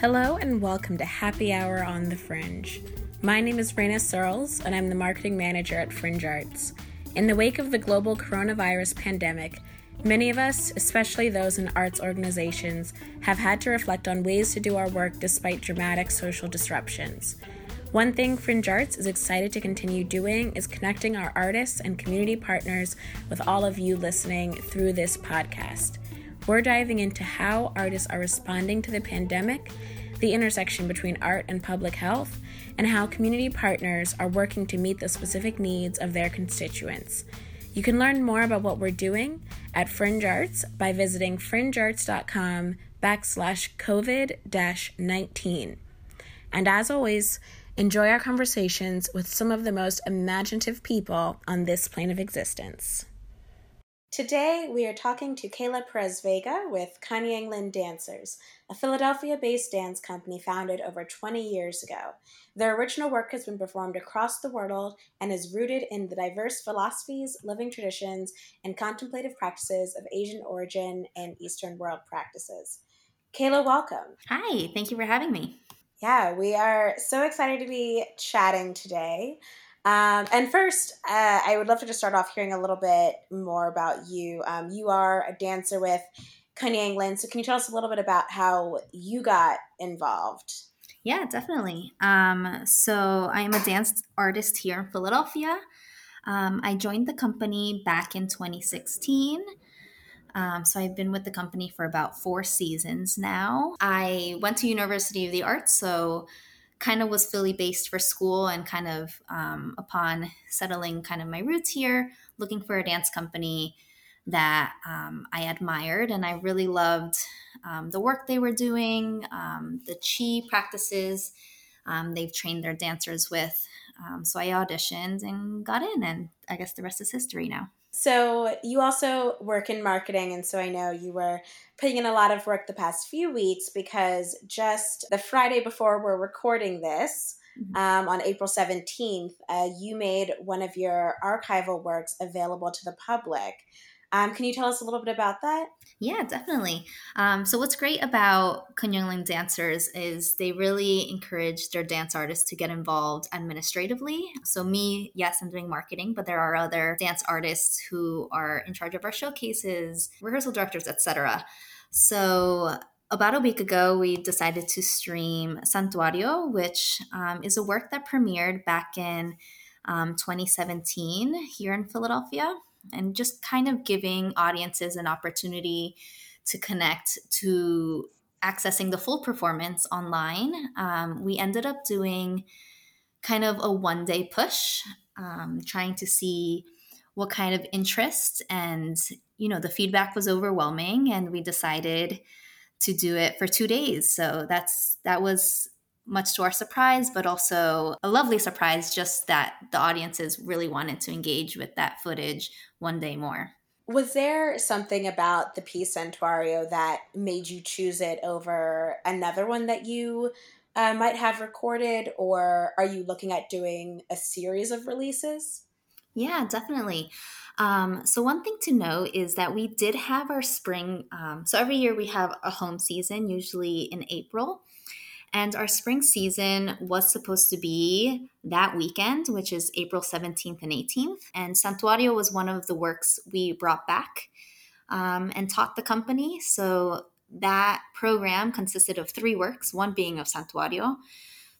Hello and welcome to Happy Hour on the Fringe. My name is Raina Searles and I'm the marketing manager at Fringe Arts. In the wake of the global coronavirus pandemic, many of us, especially those in arts organizations, have had to reflect on ways to do our work despite dramatic social disruptions. One thing Fringe Arts is excited to continue doing is connecting our artists and community partners with all of you listening through this podcast. We're diving into how artists are responding to the pandemic, the intersection between art and public health, and how community partners are working to meet the specific needs of their constituents. You can learn more about what we're doing at Fringe Arts by visiting fringearts.com backslash COVID 19. And as always, enjoy our conversations with some of the most imaginative people on this plane of existence. Today, we are talking to Kayla Perez Vega with Kun-Yang Lin Dancers, a Philadelphia based dance company founded over 20 years ago. Their original work has been performed across the world and is rooted in the diverse philosophies, living traditions, and contemplative practices of Asian origin and Eastern world practices. Kayla, welcome. Hi, thank you for having me. Yeah, we are so excited to be chatting today. Um, and first, uh, I would love to just start off hearing a little bit more about you. Um, you are a dancer with Kun-Yang Lin. So, can you tell us a little bit about how you got involved? Yeah, definitely. Um, so, I am a dance artist here in Philadelphia. Um, I joined the company back in 2016. Um, so I've been with the company for about four seasons now. I went to University of the Arts, so kind of was Philly based for school and kind of um, upon settling kind of my roots here, looking for a dance company that um, I admired and I really loved um, the work they were doing, um, the chi practices um, they've trained their dancers with. Um, so I auditioned and got in, and I guess the rest is history now. So you also work in marketing, and so I know you were putting in a lot of work the past few weeks because just the Friday before we're recording this, mm-hmm. um, on April 17th, uh, you made one of your archival works available to the public. Um, can you tell us a little bit about that? Yeah, definitely. Um, so, what's great about Kun-Yang dancers is they really encourage their dance artists to get involved administratively. So, me, yes, I'm doing marketing, but there are other dance artists who are in charge of our showcases, rehearsal directors, etc. So, about a week ago, we decided to stream Santuario, which um, is a work that premiered back in um, 2017 here in Philadelphia and just kind of giving audiences an opportunity to connect to accessing the full performance online. Um, we ended up doing kind of a one day push, um, trying to see what kind of interest and you know the feedback was overwhelming and we decided to do it for two days so that's that was much to our surprise, but also a lovely surprise just that the audiences really wanted to engage with that footage one day more. Was there something about the piece Santuario that made you choose it over another one that you uh, might have recorded, or are you looking at doing a series of releases? Yeah, definitely. Um, so, one thing to note is that we did have our spring. Um, so, every year we have a home season, usually in April. And our spring season was supposed to be that weekend, which is April 17th and 18th. And Santuario was one of the works we brought back um, and taught the company. So that program consisted of three works, one being of Santuario.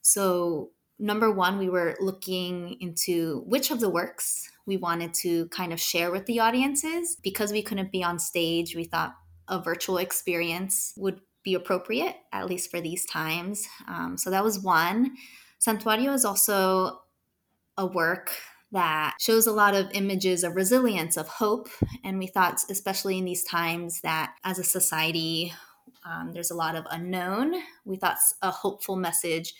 So, number one, we were looking into which of the works we wanted to kind of share with the audiences. Because we couldn't be on stage, we thought a virtual experience would be appropriate, at least for these times. Um, so that was one. Santuario is also a work that shows a lot of images of resilience, of hope. And we thought, especially in these times, that as a society, um, there's a lot of unknown. We thought a hopeful message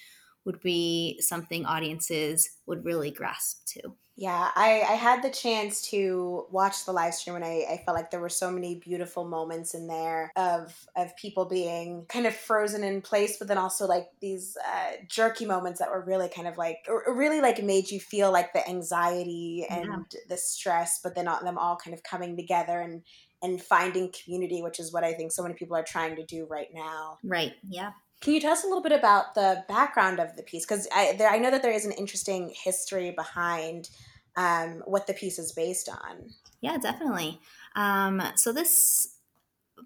would be something audiences would really grasp to. Yeah, I, I had the chance to watch the live stream and I, I felt like there were so many beautiful moments in there of of people being kind of frozen in place, but then also like these uh, jerky moments that were really kind of like really like made you feel like the anxiety and yeah. the stress, but then all, them all kind of coming together and and finding community, which is what I think so many people are trying to do right now. Right. Yeah. Can you tell us a little bit about the background of the piece? Because I, I know that there is an interesting history behind um, what the piece is based on. Yeah, definitely. Um, so this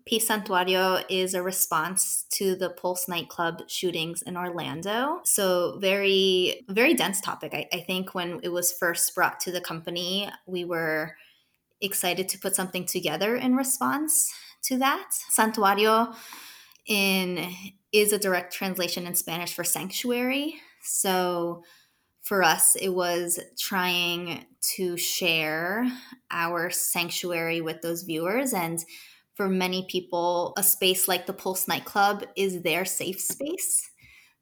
piece Santuario is a response to the Pulse nightclub shootings in Orlando. So very, very dense topic. I, I think when it was first brought to the company, we were excited to put something together in response to that. Santuario in is a direct translation in Spanish for sanctuary. So for us, it was trying to share our sanctuary with those viewers. And for many people, a space like the Pulse nightclub is their safe space.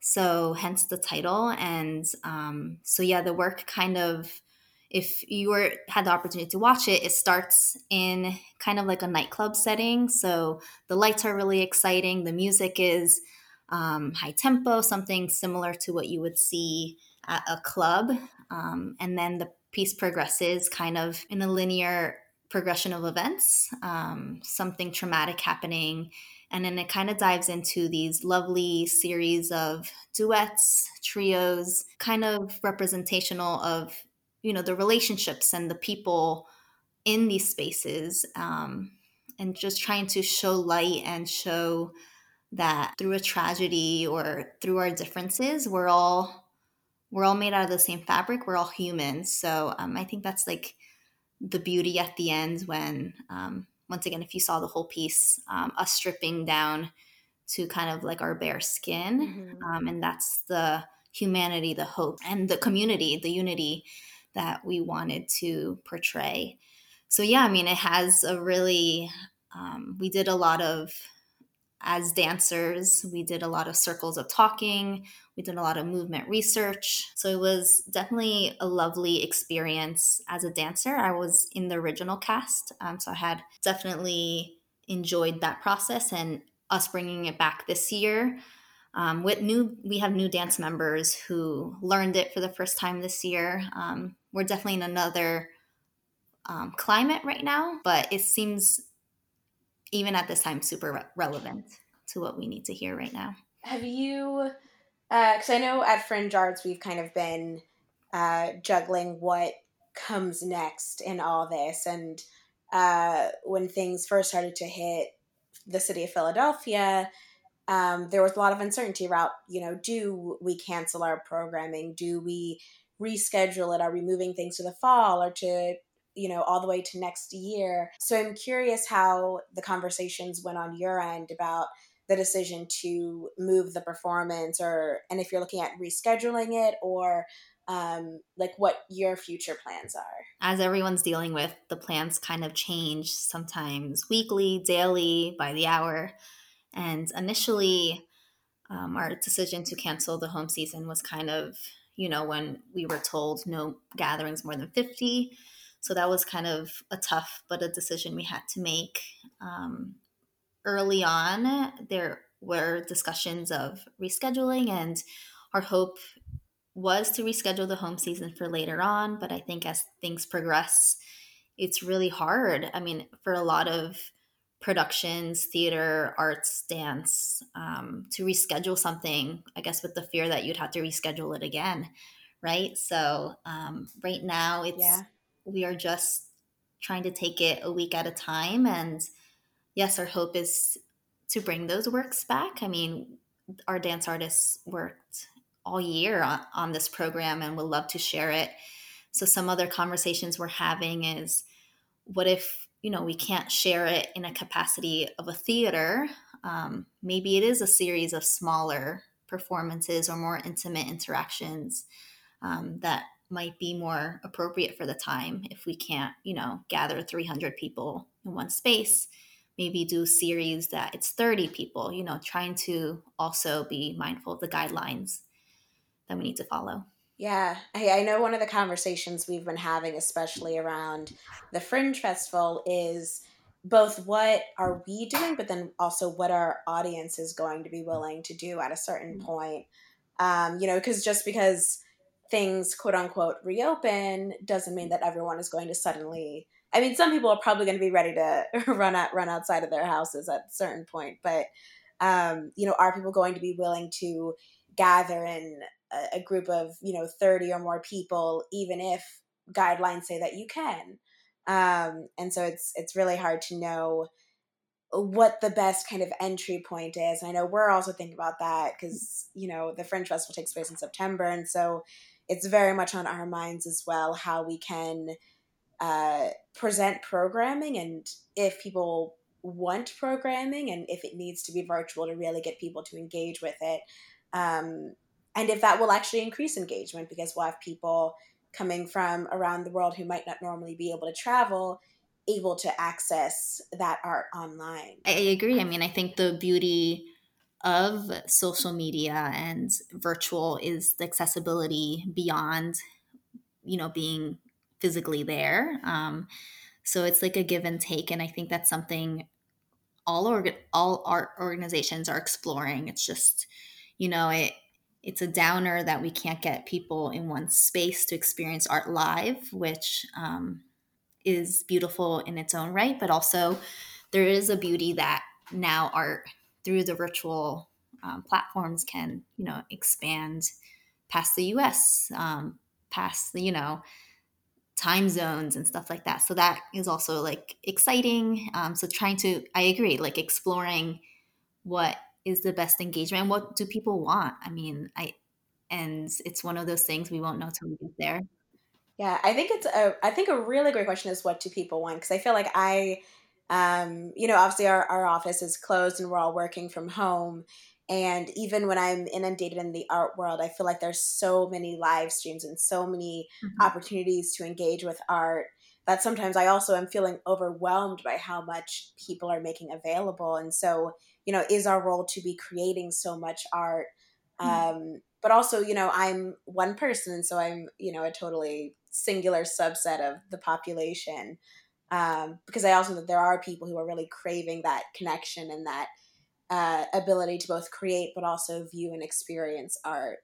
So, hence the title. And um, so, yeah, the work kind of if you were had the opportunity to watch it, it starts in kind of like a nightclub setting. So the lights are really exciting. The music is um, high tempo, something similar to what you would see at a club. Um, and then the piece progresses kind of in a linear progression of events, um, something traumatic happening. And then it kind of dives into these lovely series of duets, trios, kind of representational of you know the relationships and the people in these spaces um, and just trying to show light and show that through a tragedy or through our differences we're all we're all made out of the same fabric we're all humans so um, i think that's like the beauty at the end when um, once again if you saw the whole piece um, us stripping down to kind of like our bare skin mm-hmm. Um, and that's the humanity the hope and the community the unity that we wanted to portray. So, yeah, I mean, it has a really, um, we did a lot of, as dancers, we did a lot of circles of talking, we did a lot of movement research. So, it was definitely a lovely experience as a dancer. I was in the original cast, um, so I had definitely enjoyed that process and us bringing it back this year um, with new we have new dance members who learned it for the first time this year. Um, we're definitely in another um, climate right now but it seems even at this time super re- relevant to what we need to hear right now. Have you because uh, i know at fringe arts we've kind of been uh, juggling what comes next in all this. And uh, when things first started to hit the city of philadelphia um, there was a lot of uncertainty about, you know, do we cancel our programming? Do we reschedule it? Are we moving things to the fall or to, you know, all the way to next year? So I'm curious how the conversations went on your end about the decision to move the performance or, and if you're looking at rescheduling it or, um, like what your future plans are. As everyone's dealing with, the plans kind of change sometimes weekly, daily, by the hour. And initially, um, our decision to cancel the home season was kind of, you know, when we were told no gatherings more than 50. So that was kind of a tough, but a decision we had to make. Um, early on, there were discussions of rescheduling, and our hope was to reschedule the home season for later on. But I think as things progress, it's really hard. I mean, for a lot of productions, theater, arts, dance, um, to reschedule something, I guess with the fear that you'd have to reschedule it again, right? So um, right now, it's yeah. we are just trying to take it a week at a time, and yes, our hope is to bring those works back. I mean, our dance artists worked all year on, on this program, and would love to share it. So some other conversations we're having is, what if you know we can't share it in a capacity of a theater um, maybe it is a series of smaller performances or more intimate interactions um, that might be more appropriate for the time. If we can't you know gather 300 people in one space maybe do series that it's 30 people you know trying to also be mindful of the guidelines that we need to follow yeah, I, I know one of the conversations we've been having, especially around the Fringe Festival, is both what are we doing, but then also what our audience is going to be willing to do at a certain mm-hmm. point. Um, you know, because just because things quote unquote reopen doesn't mean that everyone is going to suddenly. I mean, some people are probably going to be ready to run out, run outside of their houses at a certain point, but um, you know, are people going to be willing to gather in a, a group of, you know, 30 or more people, even if guidelines say that you can? Um, and so it's it's really hard to know what the best kind of entry point is. And I know we're also thinking about that because, you know, the Fringe Festival takes place in September. And so it's very much on our minds as well how we can uh, present programming and if people want programming and if it needs to be virtual to really get people to engage with it. Um, and if that will actually increase engagement because we'll have people coming from around the world who might not normally be able to travel able to access that art online. I agree. I mean, I think the beauty of social media and virtual is the accessibility beyond, you know, being physically there. Um, so it's like a give and take, and I think that's something all org- all art organizations are exploring. It's just, you know, it it's a downer that we can't get people in one space to experience art live, which um, is beautiful in its own right, but also there is a beauty that now art through the virtual um, platforms can, you know, expand past the U.S., um, past the, you know, time zones and stuff like that. So that is also like exciting. Um, so trying to, I agree, like exploring what is the best engagement what do people want. I mean, I, and it's one of those things we won't know till we get there. Yeah, I think it's a I think a really great question is what do people want? Because I feel like I um, you know, obviously our, our office is closed and we're all working from home. And even when I'm inundated in the art world, I feel like there's so many live streams and so many mm-hmm. opportunities to engage with art that sometimes I also am feeling overwhelmed by how much people are making available. And so, you know, is our role to be creating so much art? Mm-hmm. Um, but also, you know, I'm one person, and so I'm, you know, a totally singular subset of the population um, because I also know that there are people who are really craving that connection and that uh, ability to both create but also view and experience art.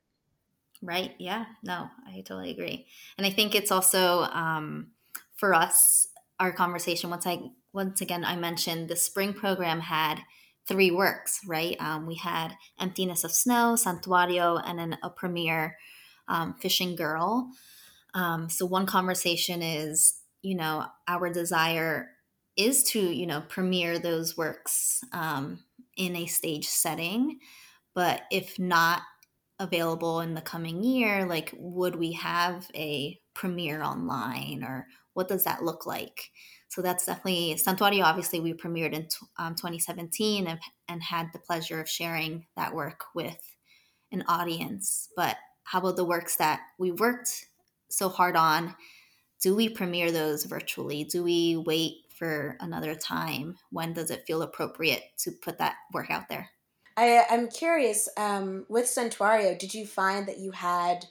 Right. Yeah. No, I totally agree. And I think it's also um, for us, our conversation. Once I once again, I mentioned the spring program had three works. Right. Um, we had Emptiness of Snow, Santuario, and then a premiere, um, Fishing Girl. Um, so one conversation is, you know, our desire is to, you know, premiere those works um, in a stage setting. But if not available in the coming year, like, would we have a premiere online or what does that look like? So that's definitely Santuario. Obviously, we premiered in um, 2017 and, and had the pleasure of sharing that work with an audience. But how about the works that we worked so hard on do we premiere those virtually do we wait for another time when does it feel appropriate to put that work out there I, i'm curious um, with santuario did you find that you had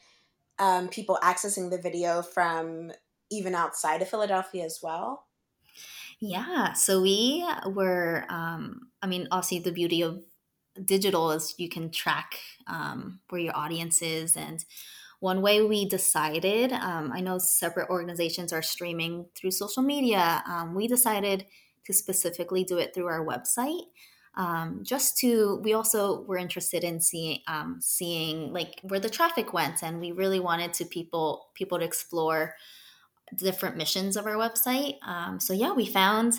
um, people accessing the video from even outside of philadelphia as well yeah so we were um, i mean obviously the beauty of digital is you can track um, where your audience is and one way we decided, um, I know separate organizations are streaming through social media. Um, we decided to specifically do it through our website. Um, just to, we also were interested in seeing, um, seeing like where the traffic went, and we really wanted to people people to explore different missions of our website. Um, so yeah, we found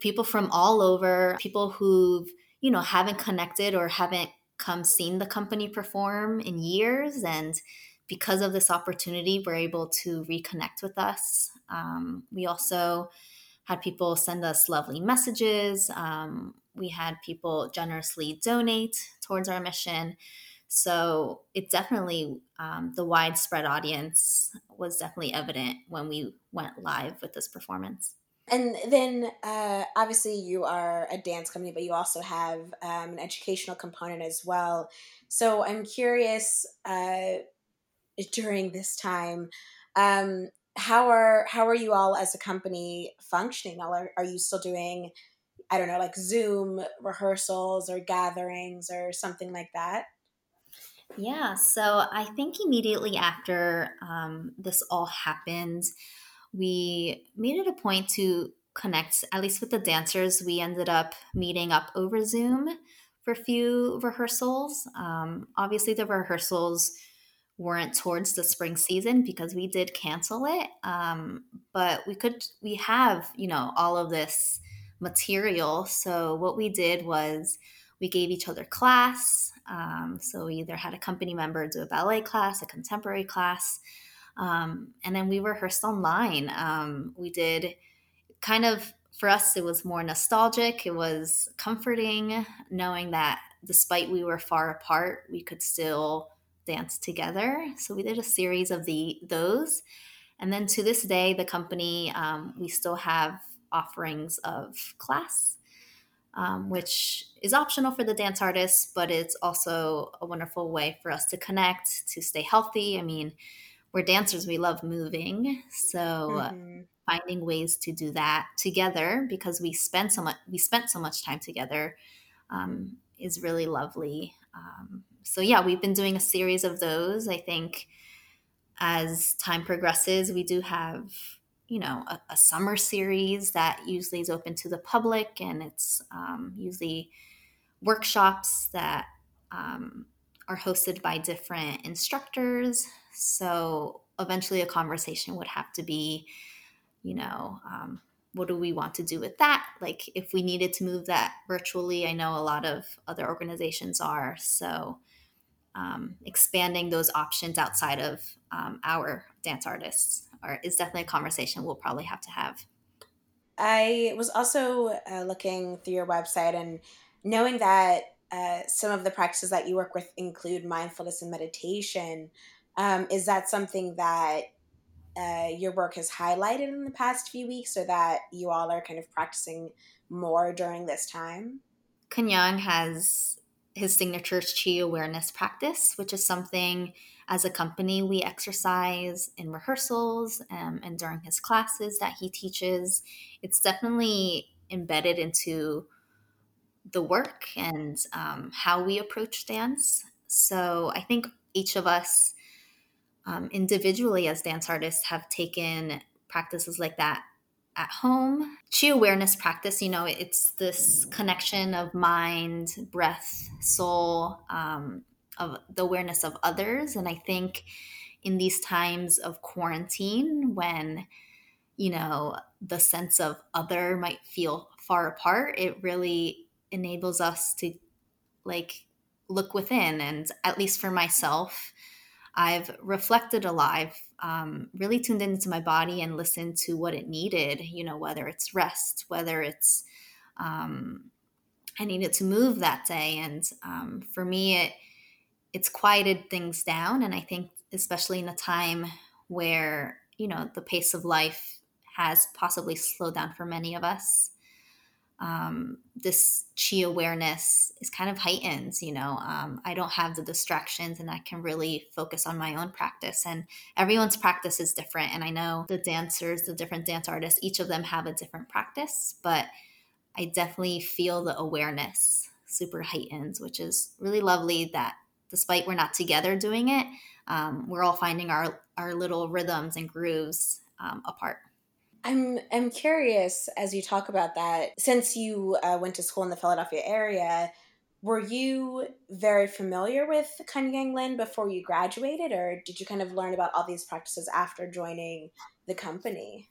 people from all over, people who you know haven't connected or haven't come seen the company perform in years, and because of this opportunity, were able to reconnect with us. Um, we also had people send us lovely messages. Um, we had people generously donate towards our mission. So it definitely, um, the widespread audience was definitely evident when we went live with this performance. And then, uh, obviously, you are a dance company, but you also have um, an educational component as well. So I'm curious, uh, during this time. Um, how are how are you all as a company functioning? Are, are you still doing, I don't know, like Zoom rehearsals or gatherings or something like that? Yeah, so I think immediately after um, this all happened, we made it a point to connect, at least with the dancers. We ended up meeting up over Zoom for a few rehearsals. Um, obviously, the rehearsals weren't towards the spring season because we did cancel it. Um, but we could, we have, you know, all of this material. So what we did was we gave each other class. Um, so we either had a company member do a ballet class, a contemporary class, um, and then we rehearsed online. Um, we did kind of for us, it was more nostalgic. It was comforting knowing that despite we were far apart, we could still dance together. So we did a series of the those, and then to this day, the company um, we still have offerings of class, um, which is optional for the dance artists, but it's also a wonderful way for us to connect, to stay healthy. I mean, we're dancers; we love moving, so. Mm-hmm finding ways to do that together because we spent so much we spent so much time together um, is really lovely um, so yeah we've been doing a series of those i think as time progresses we do have you know a, a summer series that usually is open to the public and it's um, usually workshops that um, are hosted by different instructors so eventually a conversation would have to be you know, um, what do we want to do with that? Like, if we needed to move that virtually, I know a lot of other organizations are. So, um, expanding those options outside of um, our dance artists are, is definitely a conversation we'll probably have to have. I was also uh, looking through your website and knowing that uh, some of the practices that you work with include mindfulness and meditation. Um, is that something that uh, your work has highlighted in the past few weeks or that you all are kind of practicing more during this time? Kun-Yang has his signature chi awareness practice, which is something as a company we exercise in rehearsals um, and during his classes that he teaches. It's definitely embedded into the work and um, how we approach dance. So I think each of us um, individually as dance artists have taken practices like that at home. Chi awareness practice, you know, it's this connection of mind, breath, soul, um, of the awareness of others. And I think in these times of quarantine, when, you know, the sense of other might feel far apart, it really enables us to like look within. And at least for myself, I've reflected a lot. I've um, really tuned into my body and listened to what it needed, you know, whether it's rest, whether it's um, I needed to move that day. And um, for me, it it's quieted things down. And I think, especially in a time where, you know, the pace of life has possibly slowed down for many of us, um, this chi awareness is kind of heightened. You know, um, I don't have the distractions and I can really focus on my own practice. And everyone's practice is different. And I know the dancers, the different dance artists, each of them have a different practice, but I definitely feel the awareness super heightened, which is really lovely that despite we're not together doing it, um, we're all finding our, our little rhythms and grooves um, apart. I'm I'm curious as you talk about that. Since you uh, went to school in the Philadelphia area, were you very familiar with Kun-Yang Lin before you graduated, or did you kind of learn about all these practices after joining the company?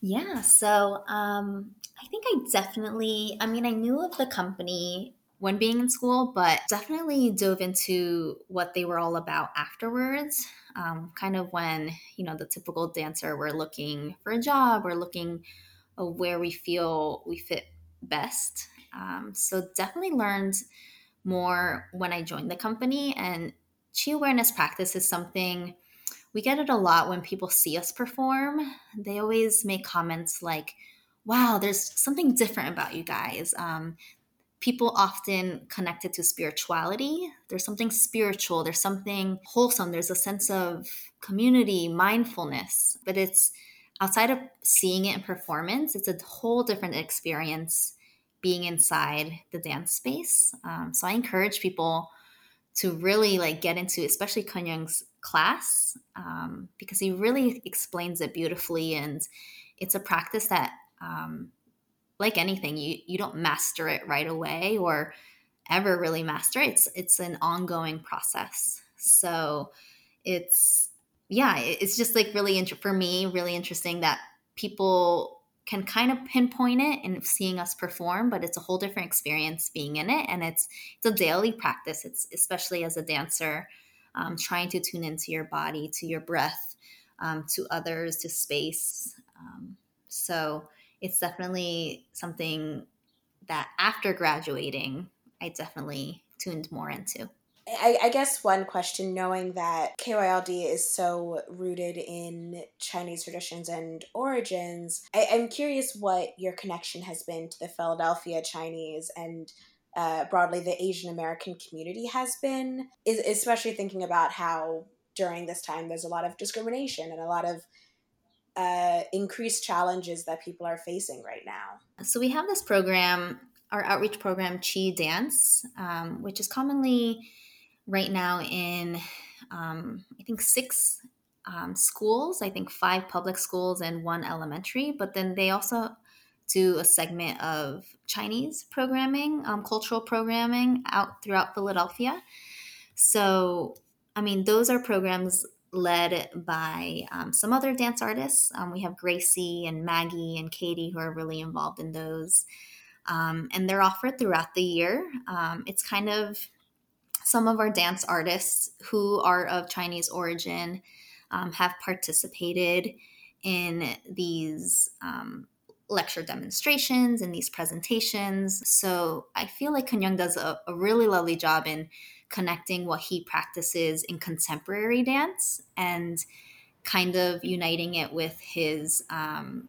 Yeah, so um, I think I definitely. I mean, I knew of the company when being in school, but definitely dove into what they were all about afterwards. Um, kind of when, you know, the typical dancer, we're looking for a job, we're looking where we feel we fit best. Um, so definitely learned more when I joined the company. And chi awareness practice is something we get it a lot when people see us perform. They always make comments like, wow, there's something different about you guys. Um, people often connect it to spirituality. There's something spiritual, there's something wholesome, there's a sense of community, mindfulness, but it's outside of seeing it in performance, it's a whole different experience being inside the dance space. Um, so I encourage people to really like get into, especially Kun-Yang's class, um, because he really explains it beautifully, and it's a practice that um, like anything, you you don't master it right away or ever really master it's it's an ongoing process. So it's yeah it's just like really for me really interesting that people can kind of pinpoint it and seeing us perform but it's a whole different experience being in it. And it's it's a daily practice. It's especially as a dancer um, trying to tune into your body to your breath um, to others to space. Um, so it's definitely something that after graduating i definitely tuned more into. I, I, guess one question, knowing that KYLD is so rooted in Chinese traditions and origins, I, am curious what your connection has been to the Philadelphia Chinese and uh, broadly the Asian American community has been, is, especially thinking about how during this time there's a lot of discrimination and a lot of uh, increased challenges that people are facing right now. So we have this program, our outreach program, Chi Dance, um, which is commonly right now in um, I think six um, schools. I think five public schools and one elementary. But then they also do a segment of Chinese programming, um, cultural programming out throughout Philadelphia. So, I mean, those are programs led by um, some other dance artists. Um, we have Gracie and Maggie and Katie who are really involved in those. Um, and they're offered throughout the year. Um, it's kind of some of our dance artists who are of Chinese origin um, have participated in these um, lecture demonstrations and these presentations. So I feel like Kun does a, a really lovely job in connecting what he practices in contemporary dance and kind of uniting it with his um,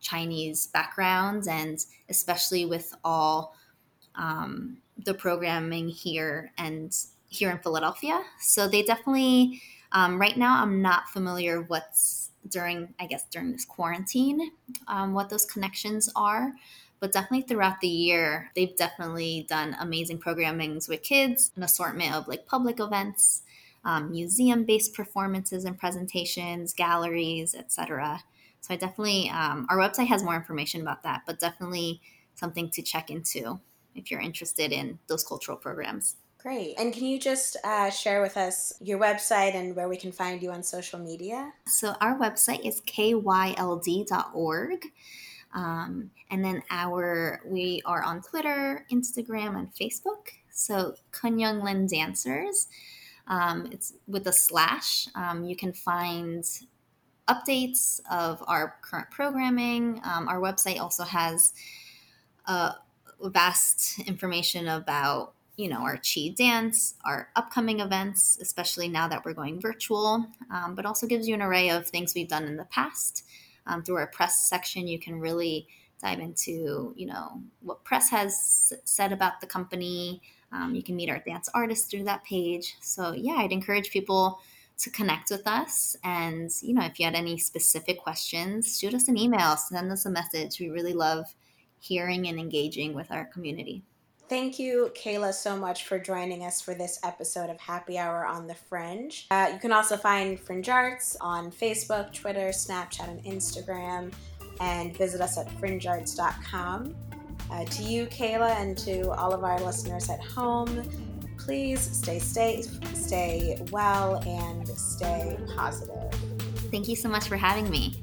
Chinese backgrounds and especially with all um, the programming here and here in Philadelphia. So they definitely, um, right now, I'm not familiar what's during, I guess, during this quarantine, um, what those connections are. But definitely throughout the year, they've definitely done amazing programmings with kids, an assortment of like public events, um, museum based performances and presentations, galleries, etc. So I definitely, um, our website has more information about that, but definitely something to check into if you're interested in those cultural programs. Great. And can you just uh, share with us your website and where we can find you on social media? So, our website is kyld.org. Um, and then our we are on Twitter, Instagram, and Facebook. So Kun-Yang Lin Dancers. Um, it's with a slash. Um, you can find updates of our current programming. Um, our website also has a vast information about you know our chi dance our upcoming events especially now that we're going virtual um, but also gives you an array of things we've done in the past um, through our press section you can really dive into you know what press has said about the company. Um, you can meet our dance artists through that page. So yeah i'd encourage people to connect with us. And you know if you had any specific questions shoot us an email send us a message. We really love hearing and engaging with our community. Thank you, Kayla, so much for joining us for this episode of Happy Hour on the Fringe. Uh, you can also find Fringe Arts on Facebook, Twitter, Snapchat, and Instagram, and visit us at fringearts.com. Uh, to you, Kayla, and to all of our listeners at home, please stay safe, stay well, and stay positive. Thank you so much for having me.